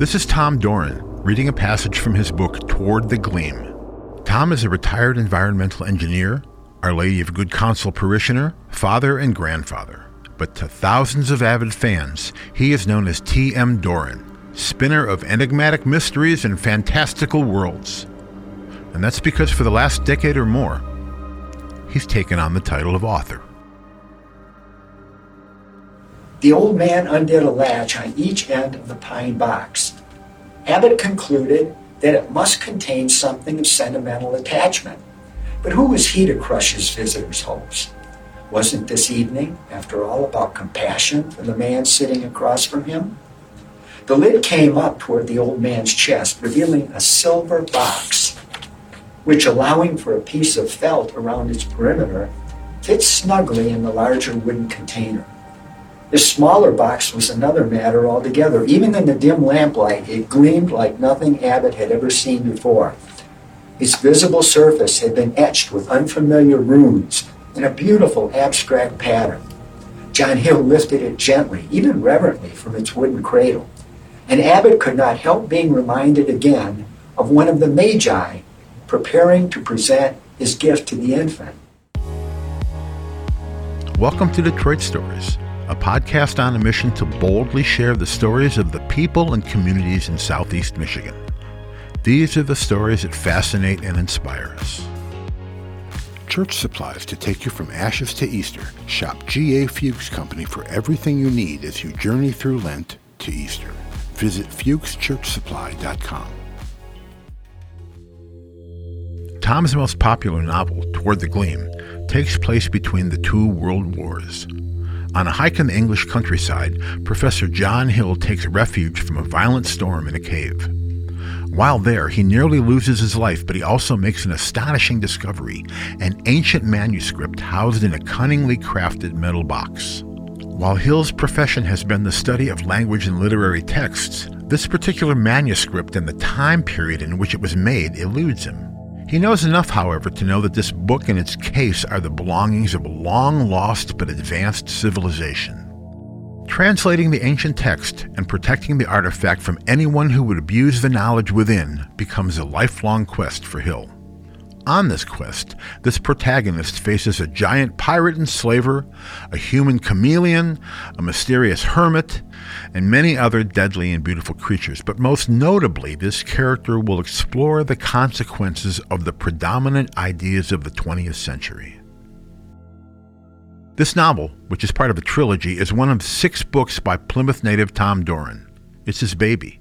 This is Tom Doran reading a passage from his book Toward the Gleam. Tom is a retired environmental engineer, Our Lady of Good Counsel parishioner, father, and grandfather. But to thousands of avid fans, he is known as T.M. Doran, spinner of enigmatic mysteries and fantastical worlds. And that's because for the last decade or more, he's taken on the title of author. The old man undid a latch on each end of the pine box. Abbott concluded that it must contain something of sentimental attachment. But who was he to crush his visitor's hopes? Wasn't this evening, after all, about compassion for the man sitting across from him? The lid came up toward the old man's chest, revealing a silver box, which, allowing for a piece of felt around its perimeter, fits snugly in the larger wooden container. This smaller box was another matter altogether. Even in the dim lamplight, it gleamed like nothing Abbott had ever seen before. Its visible surface had been etched with unfamiliar runes in a beautiful abstract pattern. John Hill lifted it gently, even reverently, from its wooden cradle. And Abbott could not help being reminded again of one of the Magi preparing to present his gift to the infant. Welcome to Detroit Stories a podcast on a mission to boldly share the stories of the people and communities in Southeast Michigan. These are the stories that fascinate and inspire us. Church supplies to take you from ashes to Easter. Shop G.A. Fuchs Company for everything you need as you journey through Lent to Easter. Visit fuchschurchsupply.com. Tom's most popular novel, Toward the Gleam, takes place between the two world wars. On a hike in the English countryside, Professor John Hill takes refuge from a violent storm in a cave. While there, he nearly loses his life, but he also makes an astonishing discovery an ancient manuscript housed in a cunningly crafted metal box. While Hill's profession has been the study of language and literary texts, this particular manuscript and the time period in which it was made eludes him. He knows enough, however, to know that this book and its case are the belongings of a long lost but advanced civilization. Translating the ancient text and protecting the artifact from anyone who would abuse the knowledge within becomes a lifelong quest for Hill. On this quest, this protagonist faces a giant pirate enslaver, a human chameleon, a mysterious hermit, and many other deadly and beautiful creatures. But most notably, this character will explore the consequences of the predominant ideas of the 20th century. This novel, which is part of a trilogy, is one of six books by Plymouth native Tom Doran. It's his baby.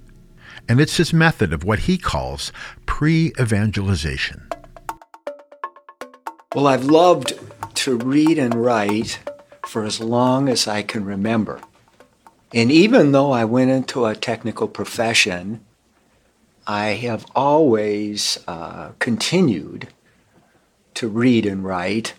And it's his method of what he calls pre evangelization. Well, I've loved to read and write for as long as I can remember. And even though I went into a technical profession, I have always uh, continued to read and write.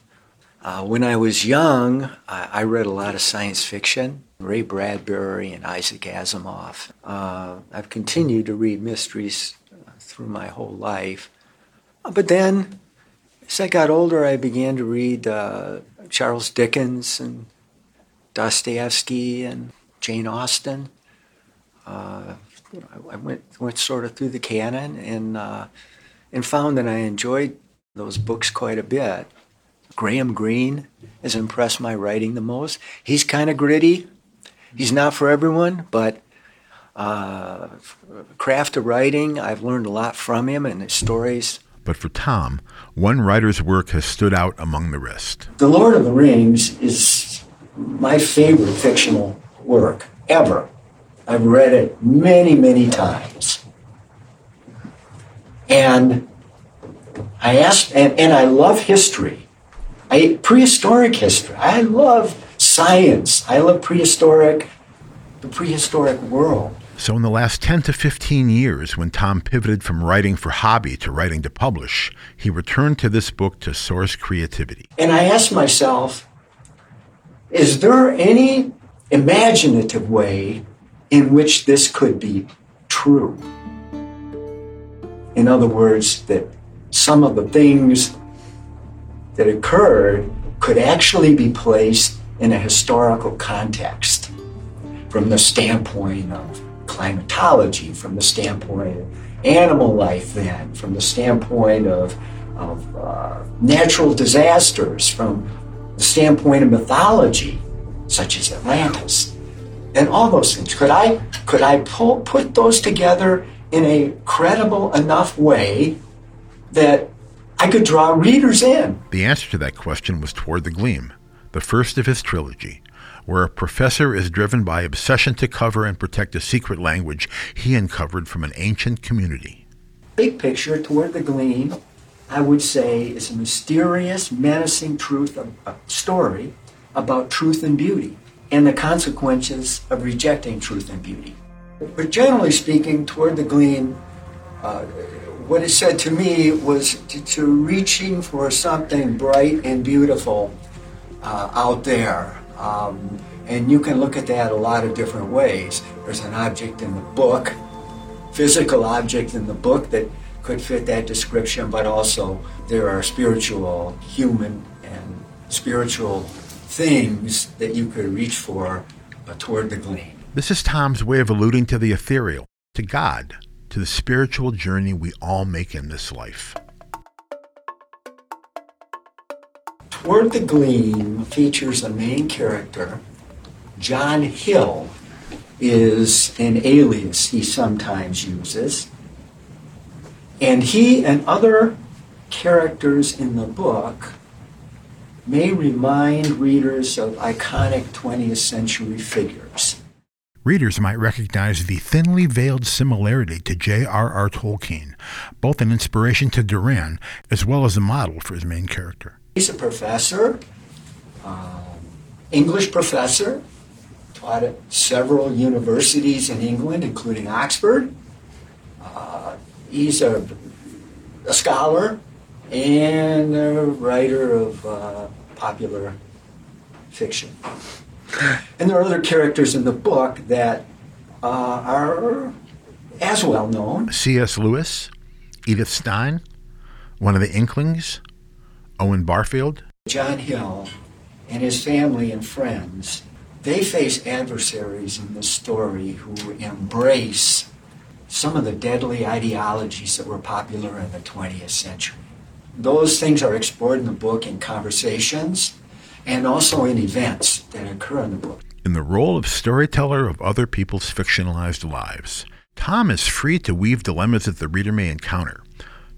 Uh, when I was young, I, I, read a lot of science fiction, Ray Bradbury and Isaac Asimov. Uh, I've continued to read mysteries through my whole life. But then as I got older, I began to read uh, Charles Dickens and Dostoevsky and Jane Austen. Uh, I went went sort of through the canon and uh, and found that I enjoyed those books quite a bit. Graham Greene has impressed my writing the most. He's kind of gritty. He's not for everyone, but uh, craft of writing, I've learned a lot from him and his stories but for Tom, one writer's work has stood out among the rest. The Lord of the Rings is my favorite fictional work ever. I've read it many, many times. And I asked, and, and I love history. I prehistoric history. I love science. I love prehistoric, the prehistoric world. So, in the last 10 to 15 years, when Tom pivoted from writing for hobby to writing to publish, he returned to this book to source creativity. And I asked myself, is there any imaginative way in which this could be true? In other words, that some of the things that occurred could actually be placed in a historical context from the standpoint of climatology, from the standpoint of animal life, then, from the standpoint of, of uh, natural disasters, from the standpoint of mythology, such as Atlantis, and all those things. Could I could I pull, put those together in a credible enough way that I could draw readers in? The answer to that question was Toward the Gleam, the first of his trilogy, where a professor is driven by obsession to cover and protect a secret language he uncovered from an ancient community. Big picture, Toward the Gleam, I would say, is a mysterious, menacing truth, of, a story about truth and beauty and the consequences of rejecting truth and beauty. But generally speaking, Toward the Gleam, uh, what is said to me was to, to, reaching for something bright and beautiful uh, out there. Um, and you can look at that a lot of different ways. There's an object in the book, physical object in the book that could fit that description, but also there are spiritual, human, and spiritual things that you could reach for uh, toward the gleam. This is Tom's way of alluding to the ethereal, to God, to the spiritual journey we all make in this life. Toward the Gleam features a main character. John Hill is an alias he sometimes uses. And he and other characters in the book may remind readers of iconic 20th century figures. Readers might recognize the thinly veiled similarity to J.R.R. Tolkien, both an inspiration to Doran as well as a model for his main character. He's a professor, um, English professor, taught at several universities in England, including Oxford. Uh, he's a, a scholar and a writer of uh, popular fiction. And there are other characters in the book that uh, are as well known. C.S. Lewis, Edith Stein, one of the Inklings, Owen Barfield. John Hill and his family and friends, they face adversaries in this story who embrace some of the deadly ideologies that were popular in the 20th century. Those things are explored in the book in conversations and also in events that occur in the book. In the role of storyteller of other people's fictionalized lives, Tom is free to weave dilemmas that the reader may encounter,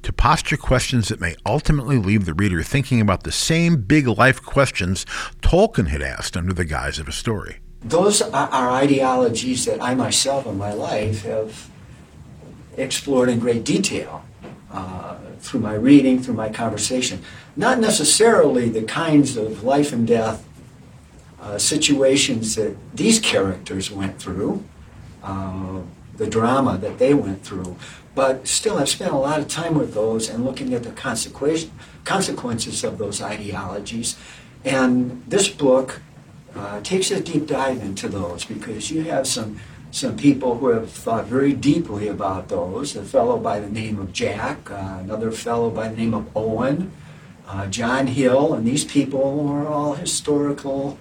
to posture questions that may ultimately leave the reader thinking about the same big life questions Tolkien had asked under the guise of a story. Those are ideologies that I myself in my life have explored in great detail. Uh, through my reading, through my conversation. Not necessarily the kinds of life and death uh, situations that these characters went through, uh, the drama that they went through, but still I've spent a lot of time with those and looking at the consequences of those ideologies. And this book uh, takes a deep dive into those because you have some some people who have thought very deeply about those. A fellow by the name of Jack, uh, another fellow by the name of Owen, uh, John Hill, and these people are all historical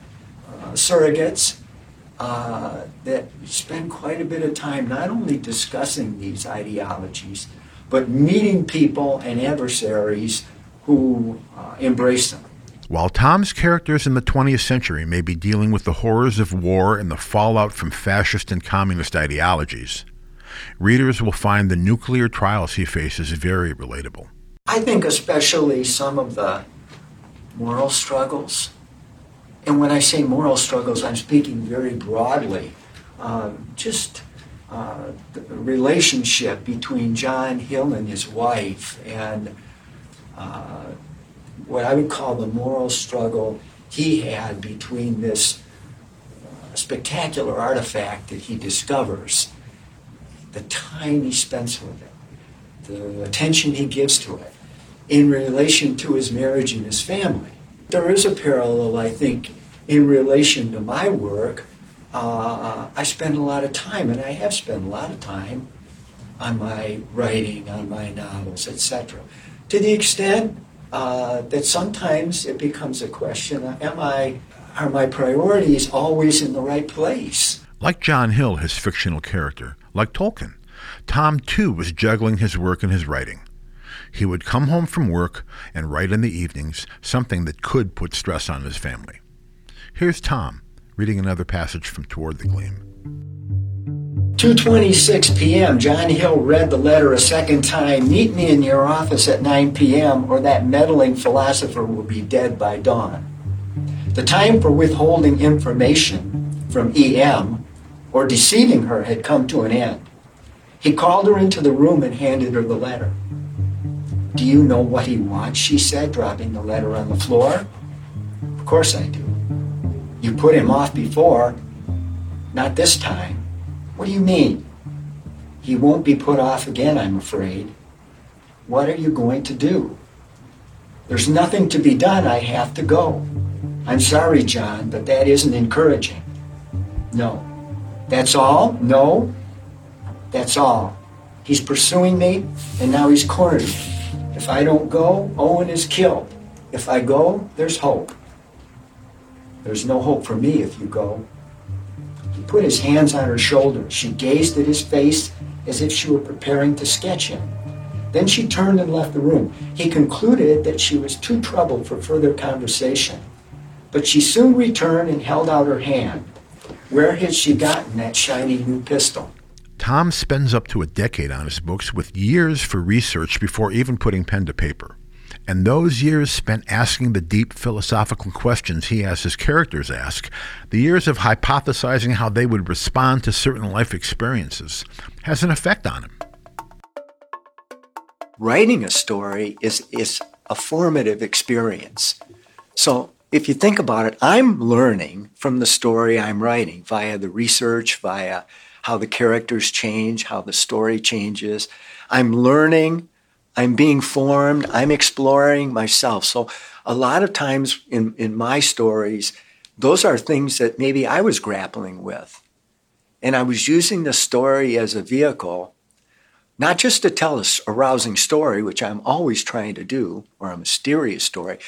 uh, surrogates uh, that spend quite a bit of time not only discussing these ideologies, but meeting people and adversaries who uh, embrace them. While Tom's characters in the 20th century may be dealing with the horrors of war and the fallout from fascist and communist ideologies, readers will find the nuclear trials he faces very relatable. I think especially some of the moral struggles. And when I say moral struggles, I'm speaking very broadly. Uh, just uh, the relationship between John Hill and his wife and uh, what I would call the moral struggle he had between this uh, spectacular artifact that he discovers, the time he spends with it, the attention he gives to it, in relation to his marriage and his family. There is a parallel, I think, in relation to my work. Uh, I spend a lot of time, and I have spent a lot of time on my writing, on my novels, etc. To the extent uh, that sometimes it becomes a question am I, are my priorities always in the right place? Like John Hill, his fictional character, Like Tolkien, Tom too was juggling his work and his writing. He would come home from work and write in the evenings, something that could put stress on his family. Here's Tom reading another passage from Toward the Gleam. 2:26 p.m. John Hill read the letter a second time. Meet me in your office at 9 p.m. or that meddling philosopher will be dead by dawn. The time for withholding information from EM or deceiving her had come to an end. He called her into the room and handed her the letter. Do you know what he wants? She said, dropping the letter on the floor. Of course I do. You put him off before. Not this time. What do you mean? He won't be put off again, I'm afraid. What are you going to do? There's nothing to be done. I have to go. I'm sorry, John, but that isn't encouraging. No. That's all? No. That's all. He's pursuing me, and now he's cornered me. If I don't go, Owen is killed. If I go, there's hope. There's no hope for me if you go. He put his hands on her shoulders. She gazed at his face as if she were preparing to sketch him. Then she turned and left the room. He concluded that she was too troubled for further conversation. But she soon returned and held out her hand. Where had she gotten that shiny new pistol? Tom spends up to a decade on his books with years for research before even putting pen to paper. And those years spent asking the deep philosophical questions he has his characters ask, the years of hypothesizing how they would respond to certain life experiences, has an effect on him. Writing a story is, is a formative experience. So if you think about it, I'm learning from the story I'm writing via the research, via how the characters change, how the story changes. I'm learning, I'm being formed, I'm exploring myself. So a lot of times in, in my stories, those are things that maybe I was grappling with. And I was using the story as a vehicle, not just to tell a, a rousing story, which I'm always trying to do, or a mysterious story,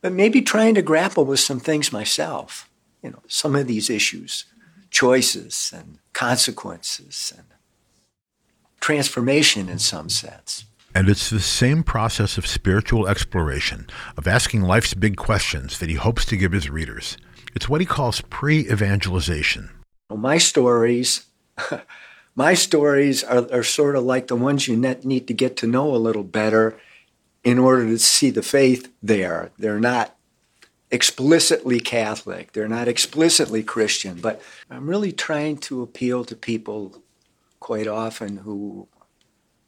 but maybe trying to grapple with some things myself, you know, some of these issues, choices and consequences and transformation in some sense. And it's the same process of spiritual exploration, of asking life's big questions that he hopes to give his readers. It's what he calls pre-evangelization. Well, my stories, my stories are, are sort of like the ones you need to get to know a little better in order to see the faith there. They're not explicitly Catholic. They're not explicitly Christian, but I'm really trying to appeal to people quite often who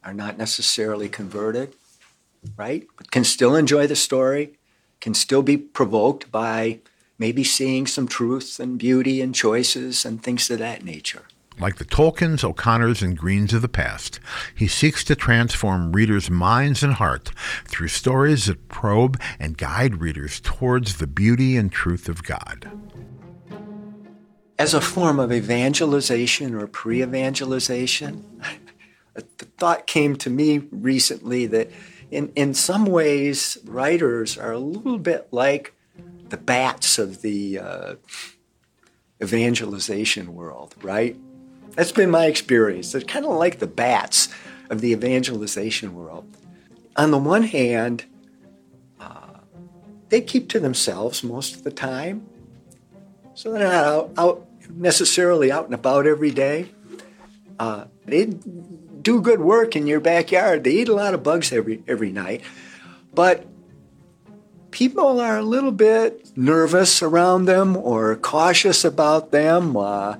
are not necessarily converted, right? But can still enjoy the story, can still be provoked by maybe seeing some truth and beauty and choices and things of that nature. Like the Tolkiens, O'Connors, and Greenes of the past, he seeks to transform readers' minds and hearts through stories that probe and guide readers towards the beauty and truth of God. As a form of evangelization or pre evangelization, the thought came to me recently that in, in some ways, writers are a little bit like the bats of the uh, evangelization world, right? That's been my experience. They're kind of like the bats of the evangelization world. On the one hand, uh, they keep to themselves most of the time, so they're not out, out necessarily out and about every day. Uh, they do good work in your backyard. They eat a lot of bugs every every night, but people are a little bit nervous around them or cautious about them. Uh,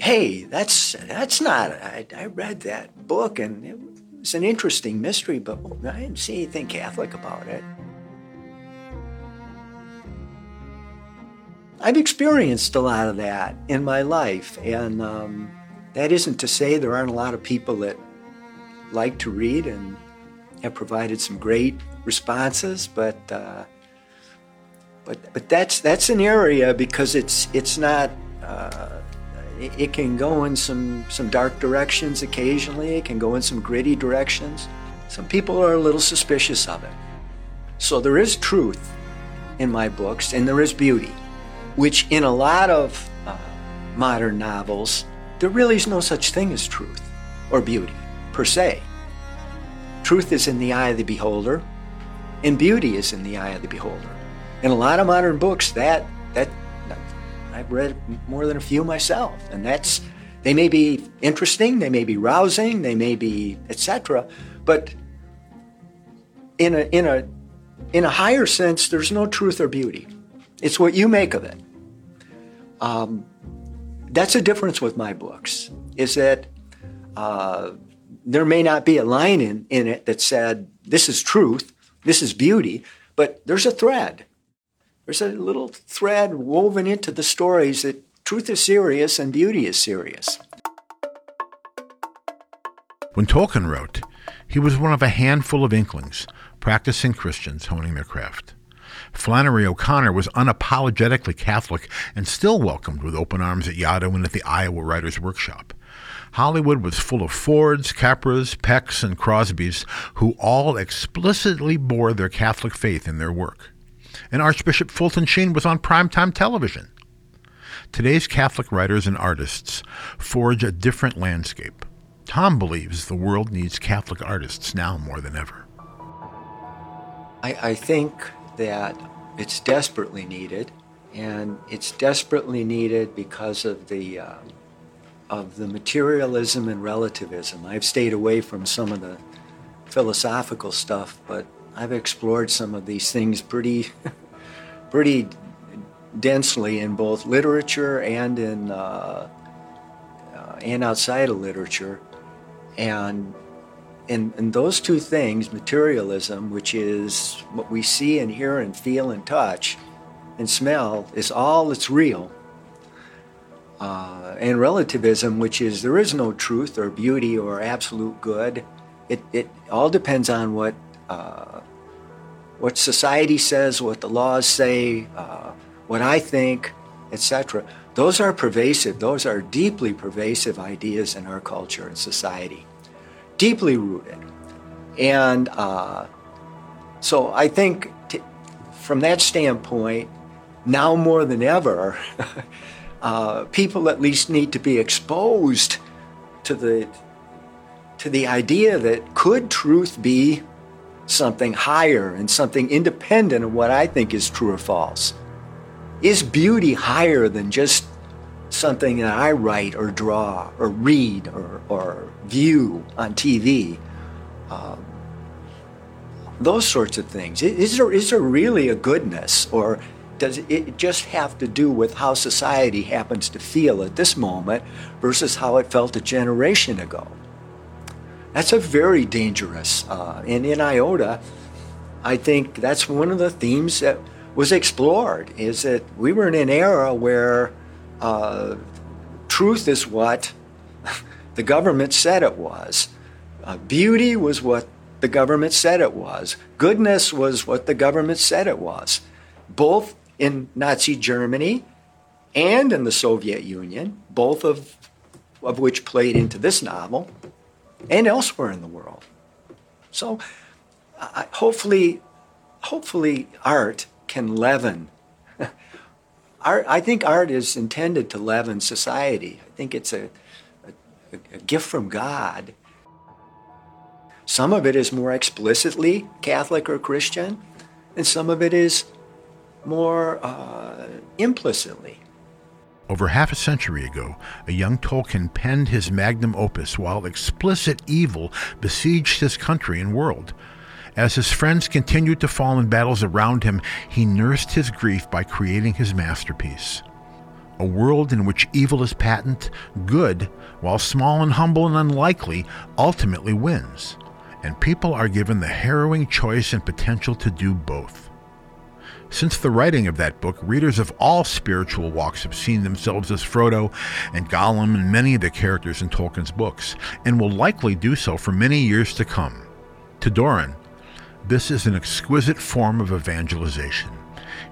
hey, that's that's not. I, I read that book and it was an interesting mystery, but I didn't see anything Catholic about it. I've experienced a lot of that in my life, and um, that isn't to say there aren't a lot of people that like to read and have provided some great responses, but uh, but but that's that's an area because it's it's not. Uh, it, can go in some, some dark directions occasionally. It can go in some gritty directions. Some people are a little suspicious of it. So there is truth in my books, and there is beauty, which in a lot of uh, modern novels there really is no such thing as truth or beauty, per se. Truth is in the eye of the beholder, and beauty is in the eye of the beholder. In a lot of modern books, that that I've read more than a few myself, and that's they may be interesting, they may be rousing, they may be etc. But in a in a in a higher sense, there's no truth or beauty. It's what you make of it. Um, that's a difference with my books. Is that uh, there may not be a line in, in it that said this is truth, this is beauty, but there's a thread. There's a little thread woven into the stories that truth is serious and beauty is serious. When Tolkien wrote, he was one of a handful of inklings, practicing Christians honing their craft. Flannery O'Connor was unapologetically Catholic and still welcomed with open arms at Yaddo and at the Iowa Writers' Workshop. Hollywood was full of Fords, Capras, Pecks, and Crosbys who all explicitly bore their Catholic faith in their work. And Archbishop Fulton Sheen was on primetime television. Today's Catholic writers and artists forge a different landscape. Tom believes the world needs Catholic artists now more than ever. I, I think that it's desperately needed, and it's desperately needed because of the uh, of the materialism and relativism. I've stayed away from some of the philosophical stuff, but I've explored some of these things pretty pretty densely in both literature and in uh, uh, and outside of literature, and and, and those two things, materialism, which is what we see and hear and feel and touch and smell, is all that's real. Uh, and relativism, which is there is no truth or beauty or absolute good. It, it all depends on what uh, what society says, what the laws say, uh, what I think, etc. Those are pervasive. Those are deeply pervasive ideas in our culture and society deeply rooted. And uh, so I think t- from that standpoint, now more than ever, uh, people at least need to be exposed to the to the idea that could truth be something higher and something independent of what I think is true or false? Is beauty higher than just something that I write or draw or read or, or view on TV. Um, those sorts of things. Is there, is there really a goodness, or does it just have to do with how society happens to feel at this moment versus how it felt a generation ago? That's a very dangerous. Uh, and in IOTA, I think that's one of the themes that was explored is that we were in an era where uh, truth is what the government said it was. Uh, beauty was what the government said it was. Goodness was what the government said it was. Both in Nazi Germany and in the Soviet Union, both of, of which played into this novel, and elsewhere in the world. So hopefully, hopefully art can leaven art, I think art is intended to leaven society. I think it's a, a, a gift from God. Some of it is more explicitly Catholic or Christian, and some of it is more uh, implicitly. Over half a century ago, a young Tolkien penned his magnum opus while explicit evil besieged his country and world. As his friends continued to fall in battles around him, he nursed his grief by creating his masterpiece. A world in which evil is patent, good, while small and humble and unlikely, ultimately wins, and people are given the harrowing choice and potential to do both. Since the writing of that book, readers of all spiritual walks have seen themselves as Frodo and Gollum and many of the characters in Tolkien's books, and will likely do so for many years to come. To Doran, this is an exquisite form of evangelization.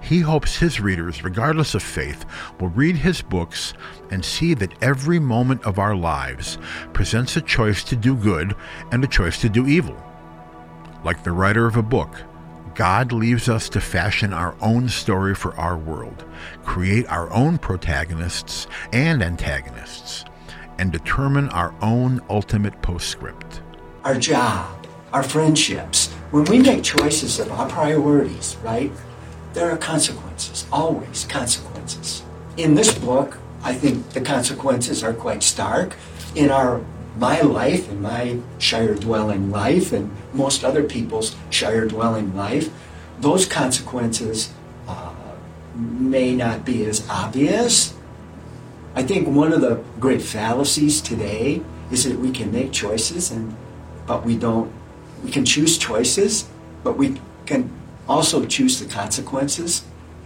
He hopes his readers, regardless of faith, will read his books and see that every moment of our lives presents a choice to do good and a choice to do evil. Like the writer of a book, God leaves us to fashion our own story for our world, create our own protagonists and antagonists, and determine our own ultimate postscript. Our job, our friendships, when we make choices of our priorities, right, there are consequences, always consequences. In this book, I think the consequences are quite stark. In our my life and my shire dwelling life and most other people's shire dwelling life, those consequences uh, may not be as obvious. I think one of the great fallacies today is that we can make choices and but we don't we can choose choices, but we can also choose the consequences,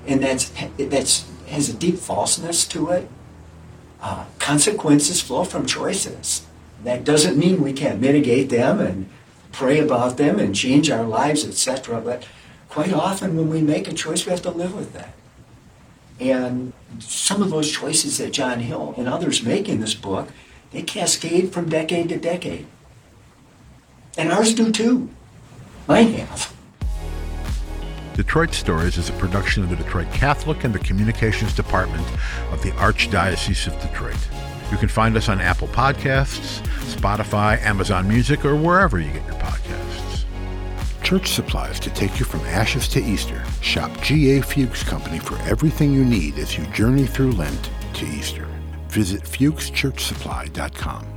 and that's that's has a deep falseness to it. Uh, consequences flow from choices. That doesn't mean we can't mitigate them and pray about them and change our lives, etc. But quite often, when we make a choice, we have to live with that. And some of those choices that John Hill and others make in this book, they cascade from decade to decade. And ours do too. Mine have. Detroit Stories is a production of the Detroit Catholic and the Communications Department of the Archdiocese of Detroit. You can find us on Apple Podcasts, Spotify, Amazon Music, or wherever you get your podcasts. Church supplies to take you from ashes to Easter. Shop G.A. Fuchs Company for everything you need as you journey through Lent to Easter. Visit fuchschurchsupply.com.